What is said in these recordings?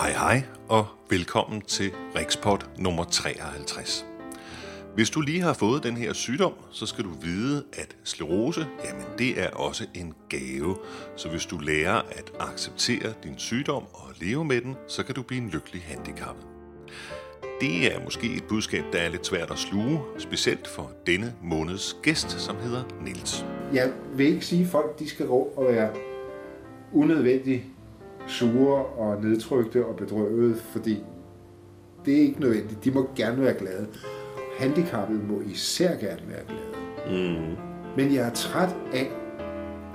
Hej hej og velkommen til Rikspot nummer 53. Hvis du lige har fået den her sygdom, så skal du vide, at sklerose, jamen det er også en gave. Så hvis du lærer at acceptere din sygdom og leve med den, så kan du blive en lykkelig handicappet. Det er måske et budskab, der er lidt svært at sluge, specielt for denne måneds gæst, som hedder Nils. Jeg vil ikke sige, at folk de skal gå og være unødvendigt sure og nedtrykte og bedrøvet, fordi det er ikke nødvendigt. De må gerne være glade. Handicappede må især gerne være glade. Mm. Men jeg er træt af,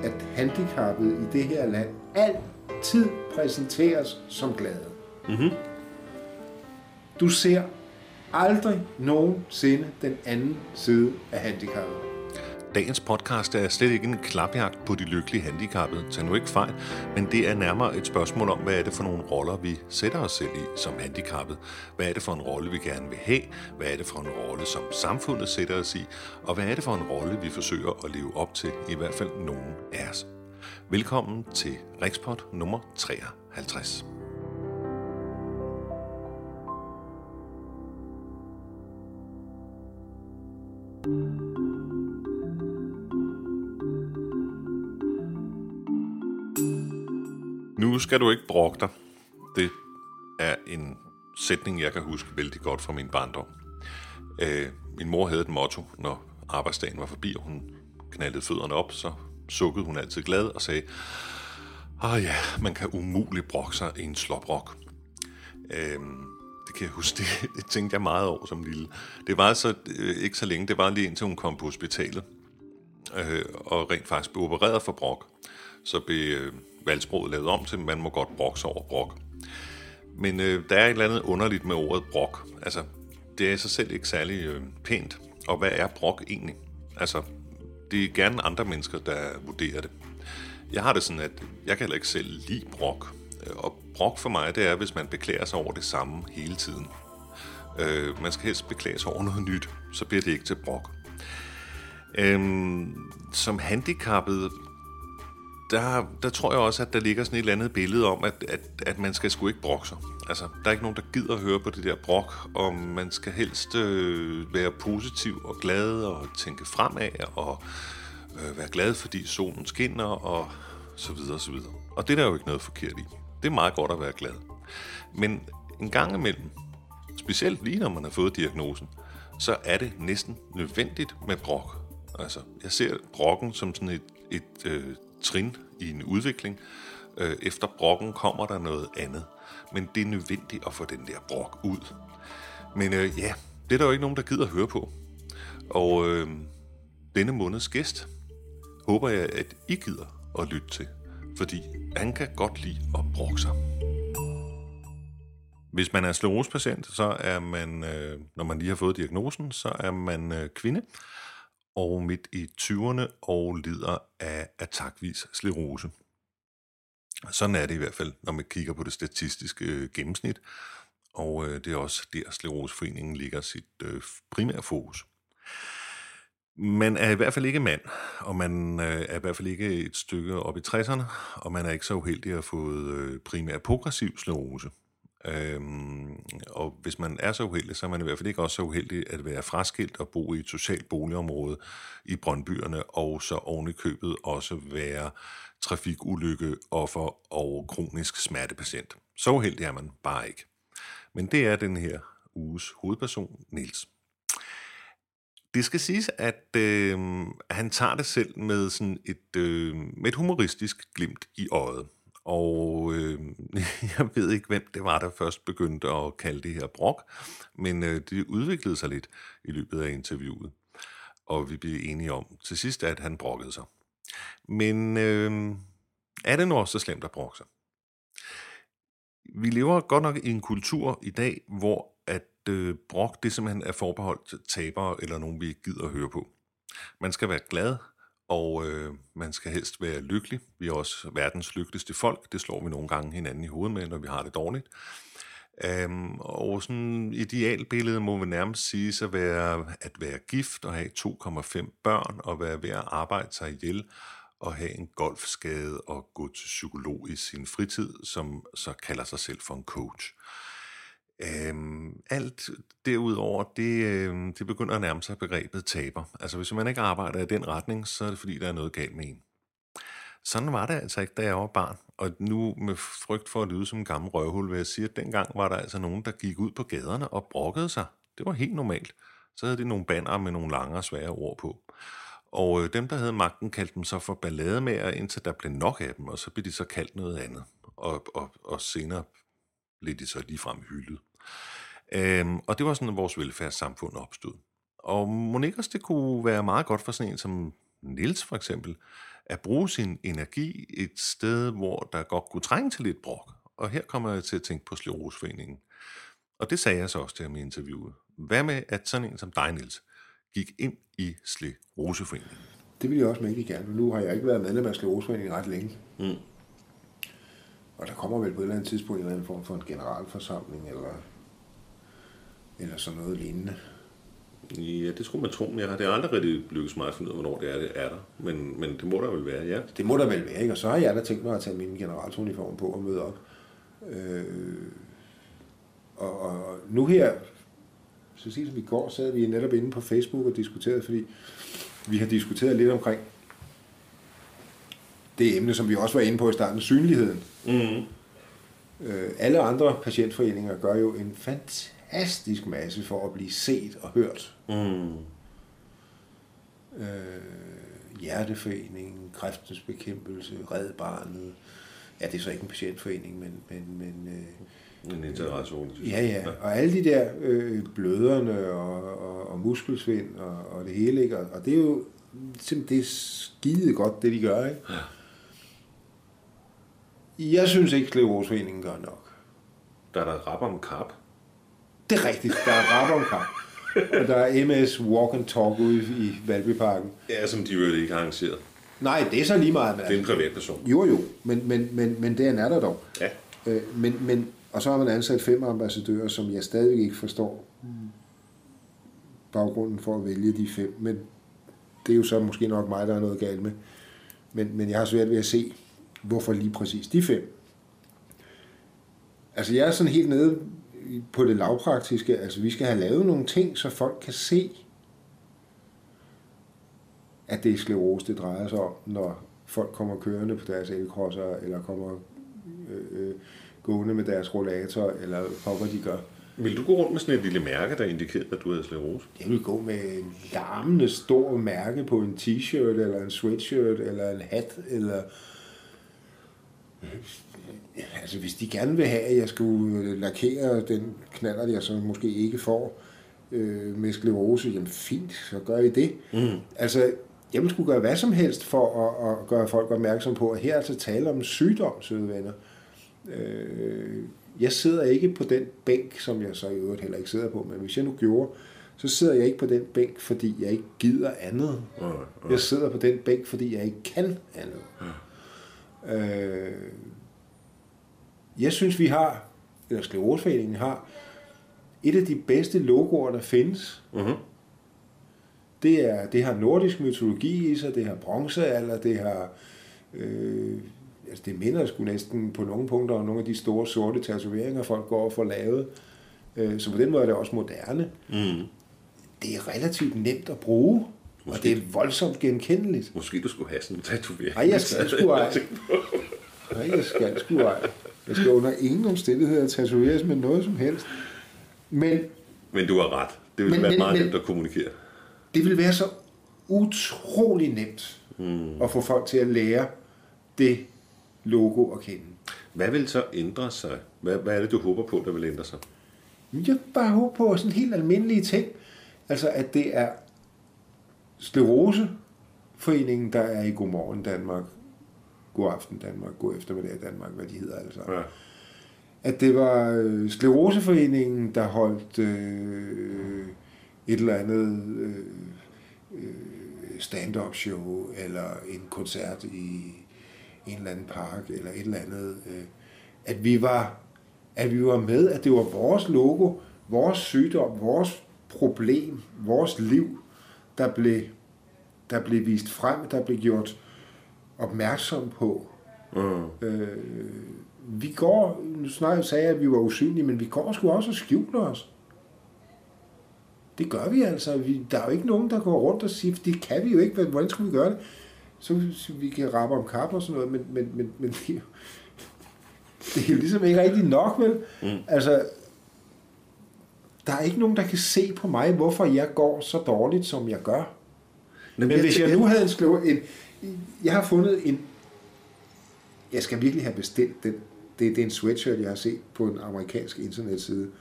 at handicappede i det her land altid præsenteres som glade. Mm-hmm. Du ser aldrig nogensinde den anden side af handicappet. Dagens podcast er slet ikke en klapjagt på de lykkelige handicappede, tag nu ikke fejl, men det er nærmere et spørgsmål om, hvad er det for nogle roller, vi sætter os selv i som handicappede? Hvad er det for en rolle, vi gerne vil have? Hvad er det for en rolle, som samfundet sætter os i? Og hvad er det for en rolle, vi forsøger at leve op til, i hvert fald nogen af os? Velkommen til Rikspot nummer 53. Nu skal du ikke brokke dig. Det er en sætning, jeg kan huske vældig godt fra min barndom. Øh, min mor havde et motto, når arbejdsdagen var forbi, og hun knaldede fødderne op, så sukkede hun altid glad og sagde, Åh ja, man kan umuligt brokke sig i en sloprok. Øh, det kan jeg huske, det, det tænkte jeg meget over som lille. Det var så øh, ikke så længe, det var lige indtil hun kom på hospitalet, øh, og rent faktisk blev opereret for brok. Så blev øh, valgsproget lavet om til, man må godt brokse over brok. Men øh, der er et eller andet underligt med ordet brok. Altså, det er i sig selv ikke særlig øh, pænt. Og hvad er brok egentlig? Altså, det er gerne andre mennesker, der vurderer det. Jeg har det sådan, at jeg kan heller ikke selv lide brok. Øh, og brok for mig, det er, hvis man beklager sig over det samme hele tiden. Øh, man skal helst beklage sig over noget nyt, så bliver det ikke til brok. Øhm, som handicappet, der, der tror jeg også, at der ligger sådan et eller andet billede om, at, at, at man skal sgu ikke brokke sig. Altså, der er ikke nogen, der gider at høre på det der brok, og man skal helst øh, være positiv og glad og tænke fremad og øh, være glad, fordi solen skinner og så videre og så videre. Og det er der jo ikke noget forkert i. Det er meget godt at være glad. Men en gang imellem, specielt lige når man har fået diagnosen, så er det næsten nødvendigt med brok. Altså, jeg ser brokken som sådan et, et øh, trin i en udvikling. Øh, efter brokken kommer der noget andet. Men det er nødvendigt at få den der brok ud. Men øh, ja, det er der jo ikke nogen, der gider at høre på. Og øh, denne måneds gæst håber jeg, at I gider at lytte til. Fordi han kan godt lide at brokke sig. Hvis man er sklerosepatient, så er man, øh, når man lige har fået diagnosen, så er man øh, kvinde og midt i 20'erne og lider af attackvis sklerose. Sådan er det i hvert fald, når man kigger på det statistiske øh, gennemsnit, og øh, det er også der, Sleroseforeningen ligger sit øh, primære fokus. Man er i hvert fald ikke mand, og man øh, er i hvert fald ikke et stykke op i 60'erne, og man er ikke så uheldig at have fået øh, primær progressiv sklerose. Øhm, og hvis man er så uheldig, så er man i hvert fald ikke også så uheldig at være fraskilt og bo i et socialt boligområde i Brøndbyerne, og så oven i købet også være trafikulykke, offer og kronisk smertepatient. Så uheldig er man bare ikke. Men det er den her uges hovedperson, Nils. Det skal siges, at øh, han tager det selv med sådan et, øh, med et humoristisk glimt i øjet. Og øh, jeg ved ikke, hvem det var, der først begyndte at kalde det her brok, men øh, det udviklede sig lidt i løbet af interviewet. Og vi blev enige om til sidst, at han brokkede sig. Men øh, er det nu også så slemt at brokke sig? Vi lever godt nok i en kultur i dag, hvor at øh, brok det simpelthen er forbeholdt tabere eller nogen, vi ikke gider at høre på. Man skal være glad, og øh, man skal helst være lykkelig. Vi er også verdens lykkeligste folk. Det slår vi nogle gange hinanden i hovedet med, når vi har det dårligt. Um, og sådan idealbillede må vi nærmest sige at være, at være gift og have 2,5 børn og være ved at arbejde sig ihjel og have en golfskade og gå til psykolog i sin fritid, som så kalder sig selv for en coach. Øhm, alt derudover, det, øhm, det begynder at nærme sig begrebet taber. Altså hvis man ikke arbejder i den retning, så er det fordi, der er noget galt med en. Sådan var det altså ikke, da jeg var barn. Og nu med frygt for at lyde som en gammel røvhul, vil jeg sige, at dengang var der altså nogen, der gik ud på gaderne og brokkede sig. Det var helt normalt. Så havde de nogle banner med nogle lange og svære ord på. Og øh, dem, der havde magten, kaldte dem så for ballademager, indtil der blev nok af dem, og så blev de så kaldt noget andet. Og, og, og senere blev de så ligefrem hyldet. Øhm, og det var sådan, at vores velfærdssamfund opstod. Og Monikas, det kunne være meget godt for sådan en som Nils for eksempel, at bruge sin energi et sted, hvor der godt kunne trænge til lidt brok. Og her kommer jeg til at tænke på Sleroseforeningen. Og det sagde jeg så også til ham i interviewet. Hvad med, at sådan en som dig, Niels, gik ind i Sleroseforeningen? Det ville jeg også mægtig gerne, men nu har jeg ikke været medlem af Sleroseforeningen ret længe. Mm. Og der kommer vel på et eller andet tidspunkt en eller anden form for en generalforsamling, eller, eller sådan noget lignende. Ja, det skulle man tro, men jeg har det aldrig rigtig lykkedes mig at finde ud af, hvornår det er, det er der. Men, men det må der vel være, ja. Det må der vel være, ikke? Og så har jeg da tænkt mig at tage min generalsuniform på og møde op. Øh, og, og nu her, så sige som i går, sad vi netop inde på Facebook og diskuterede, fordi vi har diskuteret lidt omkring det emne, som vi også var inde på i starten, synligheden. Mm. Øh, alle andre patientforeninger gør jo en fantastisk masse for at blive set og hørt. Mm. Øh, Hjerteforeningen, Kræftens Bekæmpelse, Red Barnet. Ja, det er så ikke en patientforening, men... men, men øh, en interesseorganisation. Ja, ja. Og alle de der øh, bløderne og, og, og muskelsvind og, og det hele, ikke? Og, og det er jo simpelthen det er skide godt, det de gør, ikke? Ja. Jeg synes ikke, Slevorsforeningen gør nok. Der er der rap om kap. Det er rigtigt, der er kap. og der er MS Walk and Talk ude i Valbyparken. Ja, som de jo ikke har arrangeret. Nej, det er så lige meget. Det er en privatperson. Jo, jo, men, men, men, men det er der dog. Ja. Øh, men, men, og så har man ansat fem ambassadører, som jeg stadig ikke forstår baggrunden for at vælge de fem. Men det er jo så måske nok mig, der er noget galt med. Men, men jeg har svært ved at se, hvorfor lige præcis de fem. Altså jeg er sådan helt nede på det lavpraktiske. Altså vi skal have lavet nogle ting, så folk kan se, at det er sklerose, det drejer sig om, når folk kommer kørende på deres elkrosser, eller kommer øh, øh, gående med deres rollator, eller hvad de gør. Vil du gå rundt med sådan et lille mærke, der indikerer, at du havde sklerose? Jeg vil gå med en larmende stor mærke på en t-shirt, eller en sweatshirt, eller en hat, eller Altså, hvis de gerne vil have, at jeg skulle lakere den knaller, jeg så måske ikke får øh, med sklerose, jamen fint, så gør I det. Mm. Altså, jeg vil skulle gøre hvad som helst for at, at gøre folk opmærksom på, at her er altså tale om en sygdom, søde venner. Øh, jeg sidder ikke på den bænk, som jeg så i øvrigt heller ikke sidder på, men hvis jeg nu gjorde, så sidder jeg ikke på den bænk, fordi jeg ikke gider andet. Mm. Mm. Jeg sidder på den bænk, fordi jeg ikke kan andet. Mm. Øh, jeg synes, vi har, eller Skleroseforeningen har, et af de bedste logoer, der findes. Mm-hmm. Det, er, det har nordisk mytologi i sig, det har bronzealder, det har... Øh, altså det minder sgu næsten på nogle punkter om nogle af de store sorte tatoveringer, folk går og får lavet. Øh, så på den måde er det også moderne. Mm. Det er relativt nemt at bruge. Måske, og det er voldsomt genkendeligt. Måske du skulle have sådan en tatovering. Nej, jeg skal sgu ej. Nej, jeg skal sgu ej. Jeg skal under ingen omstændigheder tatoveres med noget som helst. Men, men du har ret. Det vil men, være men, meget men, nemt at kommunikere. Det vil være så utrolig nemt mm. at få folk til at lære det logo at kende. Hvad vil så ændre sig? Hvad, hvad er det, du håber på, der vil ændre sig? Jeg bare håber på sådan helt almindelige ting. Altså, at det er Skleroseforeningen, der er i Godmorgen Danmark, God aften Danmark, God eftermiddag Danmark, hvad de hedder altså. Ja. At det var øh, Skleroseforeningen, der holdt øh, et eller andet øh, øh, stand-up show, eller en koncert i en eller anden park, eller et eller andet. Øh, at vi var at vi var med, at det var vores logo, vores sygdom, vores problem, vores liv, der blev, der blev vist frem, der blev gjort opmærksom på. Mm. Øh, vi går, nu snart sagde jeg, at vi var usynlige, men vi går sgu også og skjuler os. Det gør vi altså. Vi, der er jo ikke nogen, der går rundt og siger, det kan vi jo ikke, hvordan skulle vi gøre det? Så så vi kan rappe om kaffe og sådan noget, men, men, men, men det, er jo, det er jo ligesom ikke rigtig nok, vel? Mm. Altså, der er ikke nogen, der kan se på mig, hvorfor jeg går så dårligt, som jeg gør. Men, Men hvis jeg nu havde en. En, jeg har fundet en... Jeg skal virkelig have bestilt den. Det, det er en sweatshirt, jeg har set på en amerikansk internetside,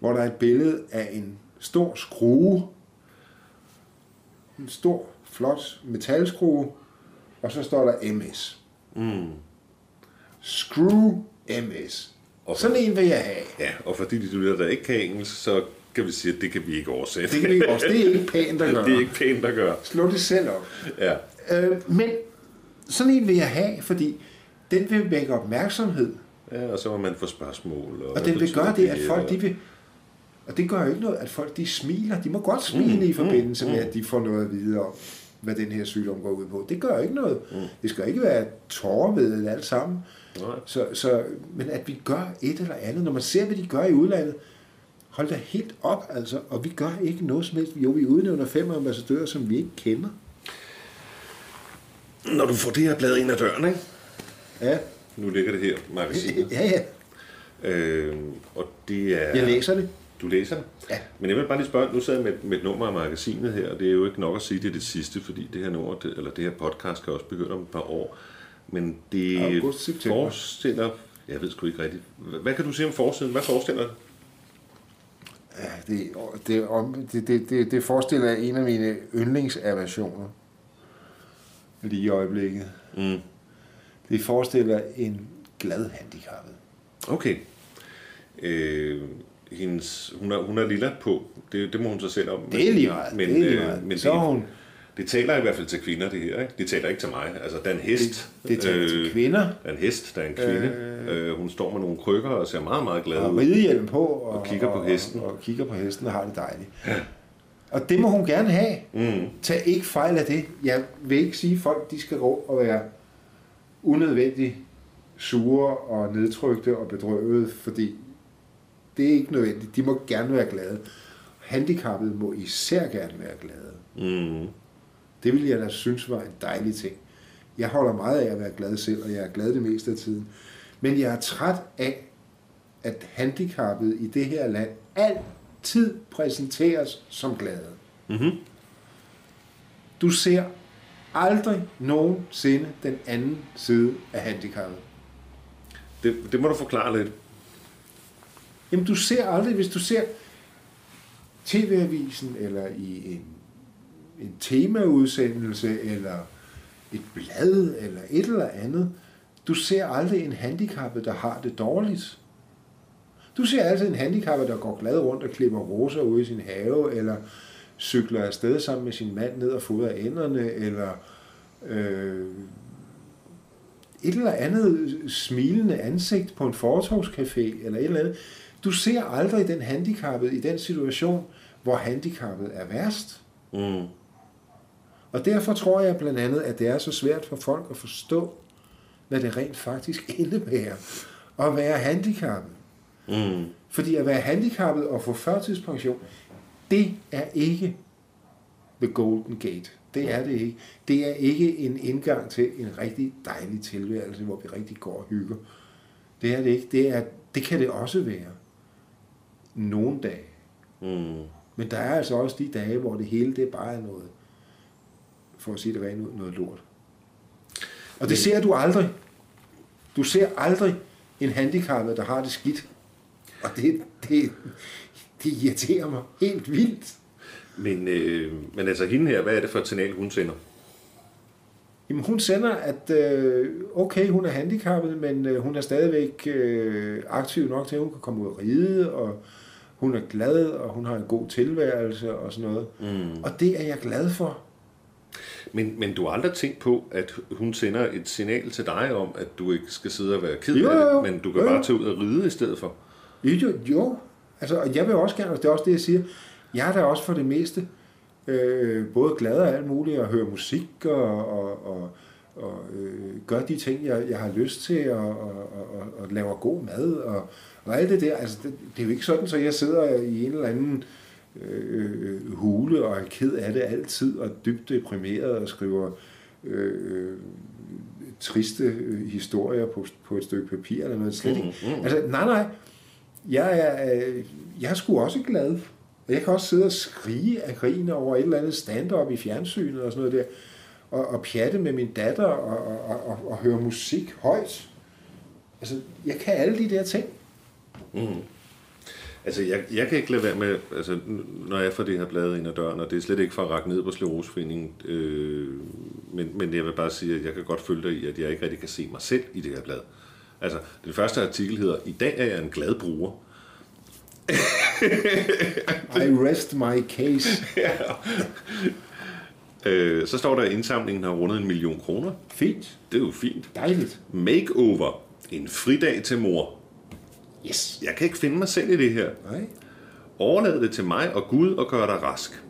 hvor der er et billede af en stor skrue, en stor, flot metalskrue, og så står der MS. Mm. Screw MS. Og Sådan en vil jeg have. Ja, og fordi de lytter, der ikke kan engelsk, så kan vi sige, at det kan vi ikke oversætte. Det, kan vi også. det er ikke pænt at gøre. det er ikke pænt at gøre. Slå det selv op. Ja. Øh, men sådan en vil jeg have, fordi den vil vække opmærksomhed. ja, og så må man få spørgsmål. Og, Og den vil gøre det, at folk de vil... Og det gør jo ikke noget, at folk de smiler. De må godt smile Mm, i forbindelse mm, med, mm. at de får noget at vide om, hvad den her sygdom går ud på. Det gør ikke noget. Det skal ikke være tårervedet alt sammen. Nej. Så, så, men at vi gør et eller andet, når man ser, hvad de gør i udlandet, hold da helt op, altså. Og vi gør ikke noget som helst. Jo, vi udnævner fem ambassadører, som vi ikke kender. Når du får det her blad ind ad døren, ikke? Ja, Nu ligger det her magasinet. ja, ja. øh, og det er... Jeg læser det. Du læser det? Ja. Men jeg vil bare lige spørge, nu sidder jeg med, med et nummer af magasinet her, og det er jo ikke nok at sige, at det er det sidste, fordi det her nummer, det, eller det her podcast kan også begynde om et par år. Men det August, forestiller... Jeg ved sgu ikke rigtigt. Hvad, kan du sige om forsiden? Hvad forestiller det? Ja, det, det, det, det, det forestiller en af mine yndlingsaversioner lige i øjeblikket. Mm. Det forestiller en glad handicappet. Okay. Øh, hendes, hun, er, hun er lilla på. Det, det må hun så selv om. Det er lige meget. Men, det er lige øh, meget. men Så det, hun, det taler i hvert fald til kvinder, det her. Ikke? Det taler ikke til mig. Altså, der er en hest. det, det taler til kvinder, Der er en hest, der er en kvinde. Øh, øh, hun står med nogle krykker og ser meget, meget glad og ud. ridehjelm på, og, Og kigger på hesten. Og, og, kigger på hesten og har det dejligt. Og det må hun gerne have. Mm. Tag ikke fejl af det. Jeg vil ikke sige, at folk de skal gå og være unødvendigt sure og nedtrykte og bedrøvede, fordi det er ikke nødvendigt. De må gerne være glade. Handicappede må især gerne være glade. Mm. Det ville jeg da synes var en dejlig ting. Jeg holder meget af at være glad selv, og jeg er glad det meste af tiden. Men jeg er træt af, at handicappede i det her land altid præsenteres som glade. Mm-hmm. Du ser aldrig nogensinde den anden side af handicappet. Det, det må du forklare lidt. Jamen, du ser aldrig, hvis du ser TV-avisen, eller i en, en temaudsendelse, eller et blad, eller et eller andet, du ser aldrig en handicappet, der har det dårligt. Du ser altid en handicappet, der går glad rundt og klipper roser ude i sin have, eller cykler afsted sammen med sin mand ned og fodrer enderne, eller øh, et eller andet smilende ansigt på en fortovscafé, eller et eller andet. Du ser aldrig den handicappede i den situation, hvor handicappet er værst. Mm. Og derfor tror jeg blandt andet, at det er så svært for folk at forstå, hvad det rent faktisk indebærer at være handicappet. Mm. Fordi at være handicappet og få førtidspension, det er ikke the golden gate. Det er det ikke. Det er ikke en indgang til en rigtig dejlig tilværelse, hvor vi rigtig går og hygger. Det er det ikke. Det, er, det kan det også være. Nogle dage. Mm. Men der er altså også de dage, hvor det hele det bare er noget, for at sige det rent ud, noget lort. Og det ser du aldrig. Du ser aldrig en handicappet, der har det skidt. Og det, det, det irriterer mig helt vildt. Men, øh, men altså hende her, hvad er det for et signal, hun sender? Jamen hun sender, at øh, okay, hun er handicappet, men øh, hun er stadigvæk øh, aktiv nok til, at hun kan komme ud og ride, og hun er glad, og hun har en god tilværelse og sådan noget. Mm. Og det er jeg glad for. Men, men du har aldrig tænkt på, at hun sender et signal til dig om, at du ikke skal sidde og være ked Jo, af det, men du kan jo. bare tage ud og ride i stedet for. Jo, jo. Altså, og jeg vil også gerne, og det er også det, jeg siger, jeg er da også for det meste øh, både glad og alt muligt, og høre musik, og, og, og og øh, gør de ting, jeg, jeg har lyst til, og, og, og, og laver god mad, og, og alt det der. Altså, det, det er jo ikke sådan, så jeg sidder i en eller anden øh, hule og er ked af det altid, og dybt deprimeret og skriver øh, triste øh, historier på, på et stykke papir eller noget. Slet ikke. Mm, mm. Altså, nej, nej. Jeg er, øh, jeg er sgu også glad. Og jeg kan også sidde og skrige af grin over et eller andet stand-up i fjernsynet og sådan noget der. Og, og pjatte med min datter og, og, og, og høre musik højt. Altså, jeg kan alle de der ting. Mm. Altså, jeg, jeg kan ikke lade være med, altså, når jeg får det her blad ind ad døren, og det er slet ikke for at række ned på Sleroseforeningen, øh, men, men jeg vil bare sige, at jeg kan godt følge dig i, at jeg ikke rigtig kan se mig selv i det her blad. Altså, den første artikel hedder, i dag er jeg en glad bruger. I rest my case. Øh, så står der, at indsamlingen har rundet en million kroner. Fint. Det er jo fint. Dejligt. Makeover. En fridag til mor. Yes. Jeg kan ikke finde mig selv i det her. Nej. Overlad det til mig og Gud og gør dig rask.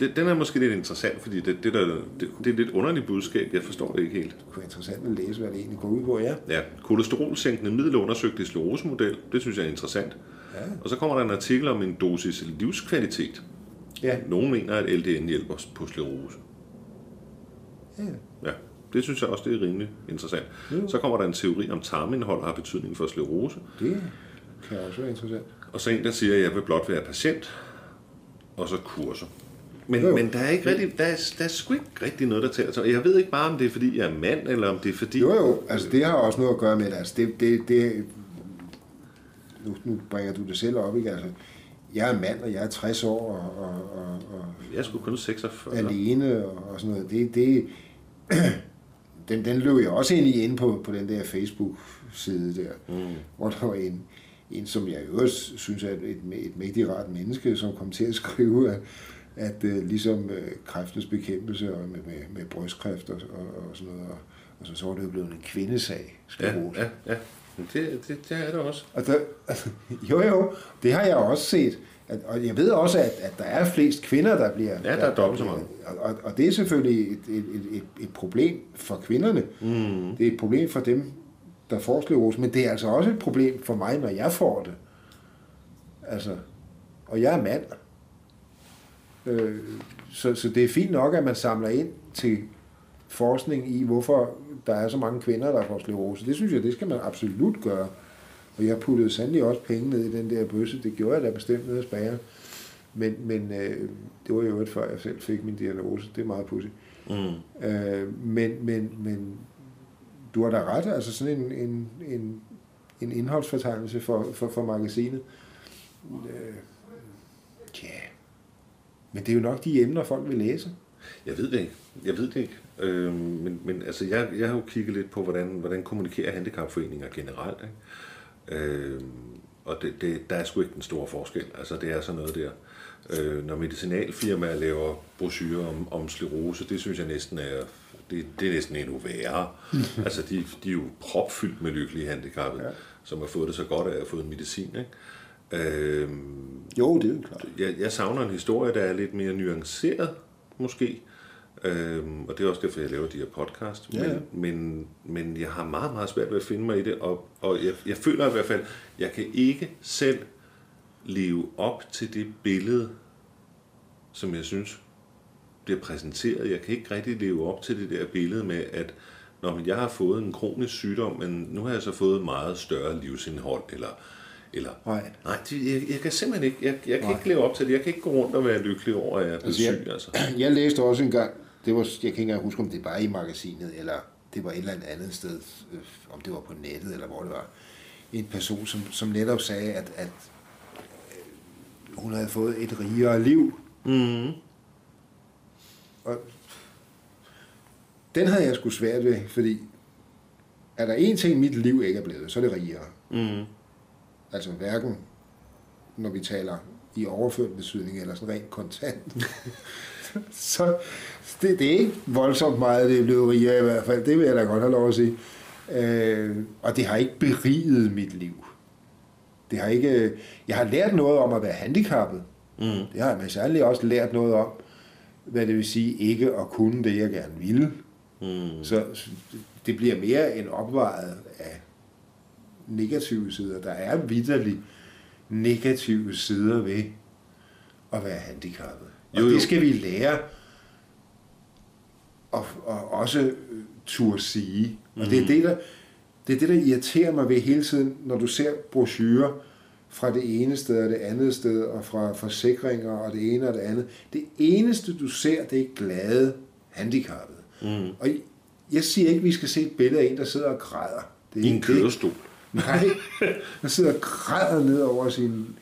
Det, den er måske lidt interessant, fordi det, det, der, det, det er et lidt underligt budskab. Jeg forstår det ikke helt. Det kunne være interessant at læse, hvad det egentlig går ud på, ja. Ja, kolesterolsænkende middel undersøgt i sklerosemodel. Det synes jeg er interessant. Ja. Og så kommer der en artikel om en dosis livskvalitet. Ja. Nogle mener, at LDN hjælper på sklerose. ja. Ja, det synes jeg også, det er rimelig interessant. Jo. Så kommer der en teori om tarmindhold har betydning for sklerose. Det kan også være interessant. Og så en, der siger, at jeg vil blot være patient. Og så kurser. Men, Jo, men der er ikke rigtig, der er, der er sgu ikke rigtig noget, der sig. Jeg ved ikke bare, om det er, fordi jeg er mand, eller om det er, fordi... Jo, jo, altså det har også noget at gøre med det. Altså det, det, det nu, nu bringer du det selv op, ikke? Altså, jeg er mand, og jeg er 60 år, og, og, og, og Jeg sgu kun 46. alene, og, og sådan noget. Det, det, den, den løb jeg også ind i inde på, på den der Facebook-side der, mm. hvor der var en, en, som jeg i øvrigt synes er et, et, et mægtigt rart menneske, som kom til at skrive, at, at uh, ligesom uh, kræftens bekæmpelse og med, med, med brystkræft og, og, og sådan noget, og, og så, så var det jo blevet en kvindesag, Ja, sklerose. ja, ja. Men Det, det, det er det også. Og der, jo, jo, det har jeg også set. At, og jeg ved også, at, at der er flest kvinder, der bliver... Ja, der er dobbelt så mange. Og, og, det er selvfølgelig et, et, et, et, et problem for kvinderne. Mm. Det er et problem for dem, der får sklerose, men det er altså også et problem for mig, når jeg får det. Altså, og jeg er mand. Øh, så, så det er fint nok, at man samler ind til forskning i, hvorfor der er så mange kvinder, der får sklerose. Det synes jeg, det skal man absolut gøre. Og jeg puttede sandelig også penge ned i den der bøsse. Det gjorde jeg da bestemt ned af spageren. Men, men øh, det var jo øvrigt før jeg selv fik min diagnose. Det er meget pudsigt. Mm. Øh, men, men, men du har da ret. Altså sådan en, en, en, en indholdsfortegnelse for, for, for magasinet. Øh, ja. Men det er jo nok de emner, folk vil læse. Jeg ved det ikke. Jeg ved det ikke. Øh, men, men altså, jeg, jeg har jo kigget lidt på, hvordan, hvordan kommunikerer handicapforeninger generelt. Ikke? Øh, og det, det, der er sgu ikke den store forskel. Altså, det er sådan noget der. Øh, når medicinalfirmaer laver brochurer om, om sklerose, det synes jeg næsten er, det, det er næsten endnu værre. altså, de, de er jo propfyldt med lykkelige handicappede, ja. Som har fået det så godt af at have fået medicin. Ikke? Øh, Jo, det er jo klart. jeg, jeg savner en historie, der er lidt mere nuanceret, måske. Øhm, og det er også derfor, jeg laver de her podcast. Ja, ja. Men, men, men jeg har meget, meget svært ved at finde mig i det, og, og jeg, jeg føler i hvert fald, jeg kan ikke selv leve op til det billede, som jeg synes bliver præsenteret. Jeg kan ikke rigtig leve op til det der billede med, at når jeg har fået en kronisk sygdom, men nu har jeg så fået meget større livsindhold, eller, eller Nej. Nej, det, jeg, jeg kan simpelthen ikke, jeg, jeg kan Nej. ikke leve op til det. Jeg kan ikke gå rundt og være lykkelig over, at jeg er blevet Altså, jeg- syg. Altså. Jeg læste også en gang, det var, jeg kan ikke engang huske, om det var i magasinet, eller det var et eller andet sted, øh, om det var på nettet, eller hvor det var, en person, som, som netop sagde, at, at øh, hun havde fået et rigere liv. Mm. Og den havde jeg sgu svært ved, fordi er der en ting, mit liv ikke er blevet, så er det rigere. Mm. Altså hverken, når vi taler i overført betydning, eller sådan rent kontant. så det, det er ikke voldsomt meget, det blevet rigere i hvert fald. Det vil jeg da godt have lov at sige. Øh, og det har ikke beriget mit liv. Det har ikke, jeg har lært noget om at være handicappet. Mm. Det har jeg men særligt også lært noget om, hvad det vil sige ikke at kunne det, jeg gerne ville. Mm. Så det bliver mere en opvejet af negative sider. Der er vidderligt negative sider ved at være handicappet. Og jo, jo. det skal vi lære og, og også turde sige. Og mm. det, er det, der, det er det, der irriterer mig ved hele tiden, når du ser brochurer fra det ene sted og det andet sted, og fra forsikringer og det ene og det andet. Det eneste, du ser, det er glade handicappede. Mm. Og jeg siger ikke, at vi skal se et billede af en, der sidder og græder. Det er I en kørestol. Nej, der sidder og græder ned over sin...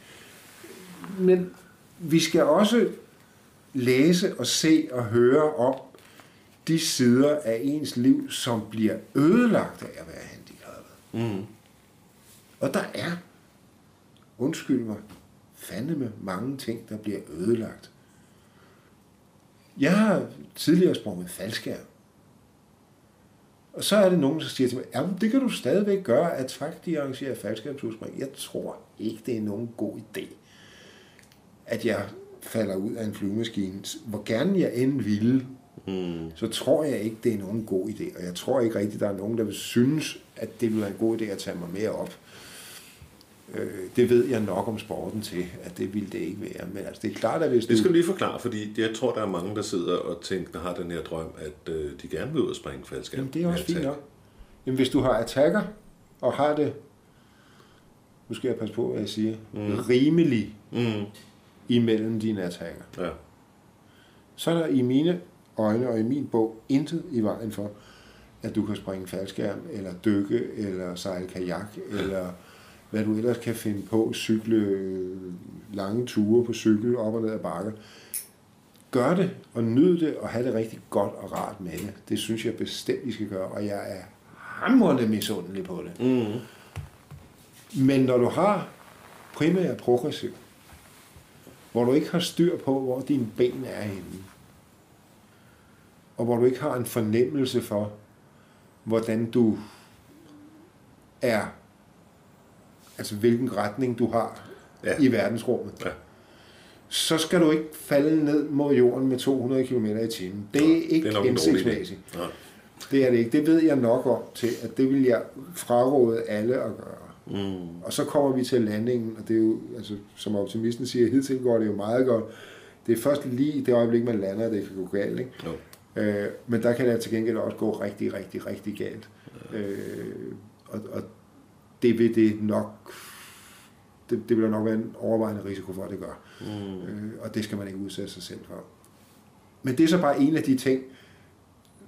Men vi skal også læse og se og høre om de sider af ens liv, som bliver ødelagt af at være handicappet. Mm. Og der er, undskyld mig, fandeme mange ting, der bliver ødelagt. Jeg har tidligere sprunget faldskærm. Og så er det nogen, der siger til mig, jamen det kan du stadigvæk gøre, at TRAK de arrangerer faldskærmsudspring. Jeg tror ikke, det er nogen god idé, at jeg falder ud af en flyvemaskine. Hvor gerne jeg end ville, mm. så tror jeg ikke, det er nogen god idé. Og jeg tror ikke rigtigt, der er nogen, der vil synes, at det vil være en god idé at tage mig mere op. Øh, det ved jeg nok om sporten til, at det ville det ikke være. Men altså, det er klart, at hvis Det skal du lige forklare, fordi jeg tror, der er mange, der sidder og tænker, har den her drøm, at øh, de gerne vil ud og springe faldskærm. Jamen, det er også fint nok. Jamen, hvis du har attacker, og har det, nu skal jeg passe på, hvad jeg siger, mm. rimelig mm. imellem dine attacker, ja. så er der i mine øjne og i min bog intet i vejen for, at du kan springe faldskærm, eller dykke, eller sejle kajak, eller hvad du ellers kan finde på, cykle lange ture på cykel op og ned ad bakker. Gør det, og nyd det, og have det rigtig godt og rart med det. Det synes jeg bestemt, I skal gøre, og jeg er hamrende misundelig på det. Mm. Men når du har primært progressiv, hvor du ikke har styr på, hvor dine ben er henne, og hvor du ikke har en fornemmelse for, hvordan du er altså hvilken retning du har ja. i verdensrummet, ja. så skal du ikke falde ned mod jorden med 200 km i timen. Det er ikke hensigtsmæssigt. Det er det ikke. Det ved jeg nok om til, at det vil jeg fraråde alle at gøre. Mm. Og så kommer vi til landingen, og det er jo, altså, som optimisten siger, hidtil går det jo meget godt. Det er først lige i det øjeblik, man lander, at det kan gå galt. Ikke? Jo. Øh, men der kan det til gengæld også gå rigtig, rigtig, rigtig galt. Ja. Øh, og, og det vil det nok det, det vil der nok være en overvejende risiko for, at det gør. Mm. Øh, og det skal man ikke udsætte sig selv for. Men det er så bare en af de ting,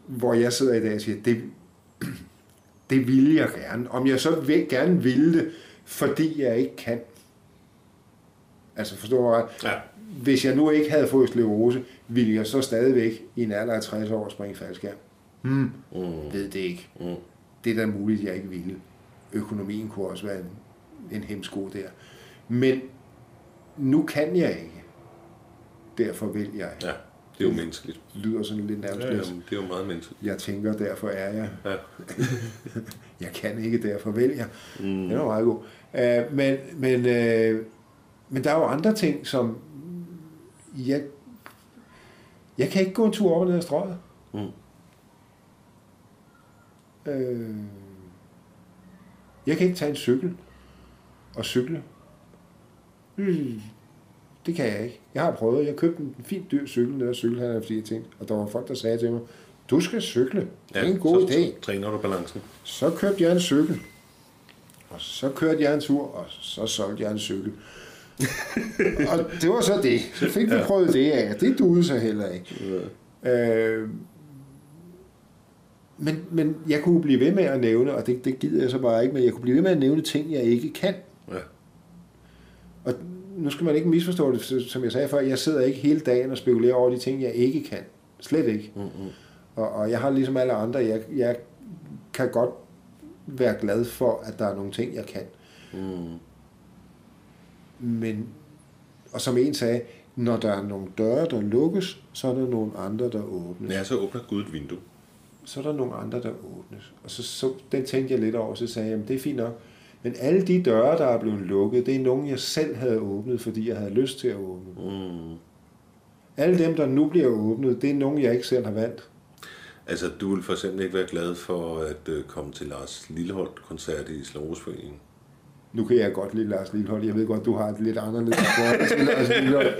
hvor jeg sidder i dag og siger, det, det vil jeg gerne. Om jeg så vil, gerne vil det, fordi jeg ikke kan. Altså forstår du ret? Ja. Hvis jeg nu ikke havde fået sklerose, ville jeg så stadigvæk i en alder af 60 år springe faldskærm? Hmm. Mm. Ved det ikke. Mm. Det er da muligt, jeg ikke ville økonomien kunne også være en, en hemsko der. Men nu kan jeg ikke. Derfor vil jeg. Ja, det er jo menneskeligt. Det lyder sådan lidt nærmest. Ja, jamen, det er jo meget menneskeligt. Jeg tænker, derfor er jeg. Ja. jeg kan ikke, derfor vil jeg. Mm. Det er meget god. Uh, men, men, uh, men der er jo andre ting, som jeg, jeg kan ikke gå en tur over ned ad strøget. Mm. Uh, jeg kan ikke tage en cykel og cykle. Hmm, det kan jeg ikke. Jeg har prøvet. Jeg købte en fint dyr cykel, der cykelhandler, fordi jeg tænkte, og der var folk, der sagde til mig, du skal cykle. Det er en god så, idé. Så træner du balancen. Så købte jeg en cykel. Og så kørte jeg en tur, og så solgte jeg en cykel. og det var så det. Så fik vi ja. prøvet det af. Det duede så heller ikke. Ja. Øh, men, men jeg kunne blive ved med at nævne, og det, det gider jeg så bare ikke, men jeg kunne blive ved med at nævne ting, jeg ikke kan. Ja. Og nu skal man ikke misforstå det, som jeg sagde før, jeg sidder ikke hele dagen og spekulerer over de ting, jeg ikke kan. Slet ikke. Mm-hmm. Og, og jeg har ligesom alle andre, jeg, jeg kan godt være glad for, at der er nogle ting, jeg kan. Mm. Men, og som en sagde, når der er nogle døre, der lukkes, så er der nogle andre, der åbnes. Ja, så åbner Gud et vindue så er der nogle andre, der åbnes. Og så, så den tænkte jeg lidt over, så sagde jeg, jamen det er fint nok. Men alle de døre, der er blevet lukket, det er nogen, jeg selv havde åbnet, fordi jeg havde lyst til at åbne. Mm. Alle dem, der nu bliver åbnet, det er nogen, jeg ikke selv har valgt. Altså, du vil for eksempel ikke være glad for at øh, komme til Lars Lilleholdt-koncert i Slåsforeningen? Nu kan jeg godt lide Lars Lillehold. Jeg ved godt, du har et lidt anderledes forhold til Lars Lillehold.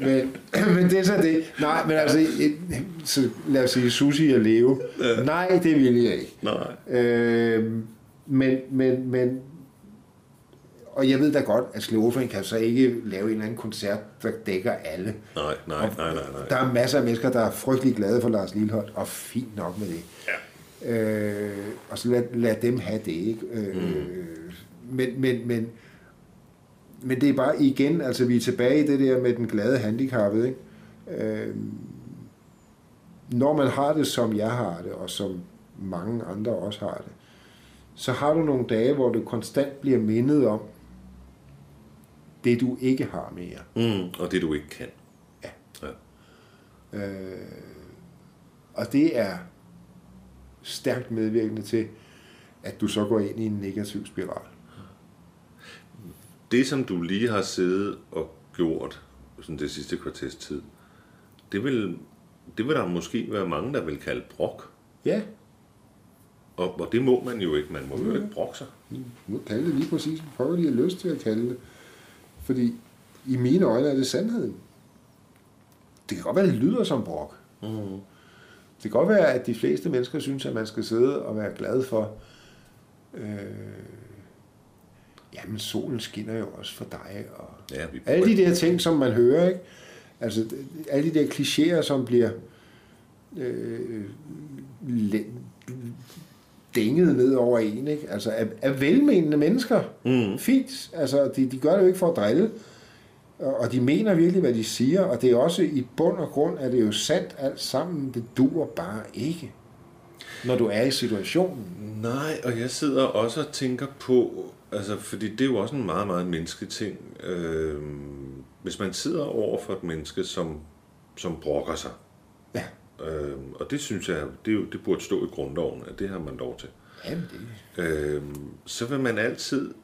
Men, men det er så det. Nej, men altså, et, så lad os sige, Susi og Leo. Ja. Nej, det vil jeg ikke. Nej. Øh, men, men, men, og jeg ved da godt, at Slåfen kan så ikke lave en eller anden koncert, der dækker alle. Nej, nej, nej, nej, nej. Der er masser af mennesker, der er frygtelig glade for Lars Lillehold, og fint nok med det. Ja. Øh, og så lad, lad dem have det, ikke? Øh, mm. Men, men, men, men det er bare igen, altså vi er tilbage i det der med den glade handicappede, ikke? Øh, når man har det, som jeg har det, og som mange andre også har det, så har du nogle dage, hvor du konstant bliver mindet om det, du ikke har mere. Mm, og det du ikke kan. Ja. ja. Øh, og det er stærkt medvirkende til, at du så går ind i en negativ spiral. Det, som du lige har siddet og gjort sådan det sidste kvarters tid, det vil, det vil der måske være mange, der vil kalde brok. Ja, Og, og det må man jo ikke. Man må jo ikke brokke sig. nu kalde det lige præcis, prøver de at lyst til at kalde det. Fordi i mine øjne er det sandheden. Det kan godt være, at det lyder som brok. Mm. Det kan godt være, at de fleste mennesker synes, at man skal sidde og være glad for, øh, jamen solen skinner jo også for dig, og Ja, vi alle de der ting, som man hører, ikke? Altså, alle de der klichéer, som bliver øh, dænget ned over en, ikke? Altså, af, af velmenende mennesker. Mm. Fint. Altså, de, de gør det jo ikke for at drille. Og, og de mener virkelig, hvad de siger. Og det er også i bund og grund, at det er jo sandt alt sammen. Det duer bare ikke, når du er i situationen. Nej, og jeg sidder også og tænker på, altså, fordi det er jo også en meget, meget menneskelig ting. Øh, hvis man sidder over for et menneske, som, som brokker sig, Ja. øh, og det synes jeg, det, er jo, det burde stå i grundloven, at det har man lov til. Jamen, det, øh, så vil man altid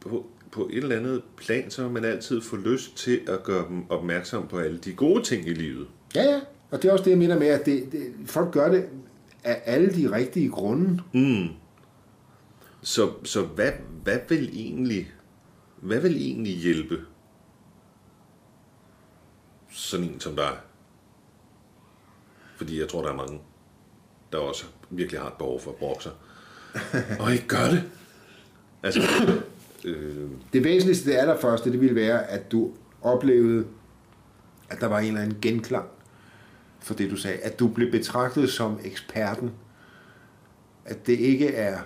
på, på et eller andet plan, så vil man altid få lyst til at gøre dem opmærksom på alle de gode ting i livet. Ja, ja. Og det er også det, jeg mener med, at det, det, folk gør det af alle de rigtige grunde. Mm. Så, så hvad, hvad vil egentlig hvad vil egentlig hjælpe sådan en som dig? Fordi jeg tror, der er mange, der også virkelig har et behov for at brokke sig. Og ikke gør det. Altså, øh, Det væsentligste, det allerførste, det ville være, at du oplevede, at der var en eller anden genklang for det, du sagde. At du blev betragtet som eksperten. At det ikke er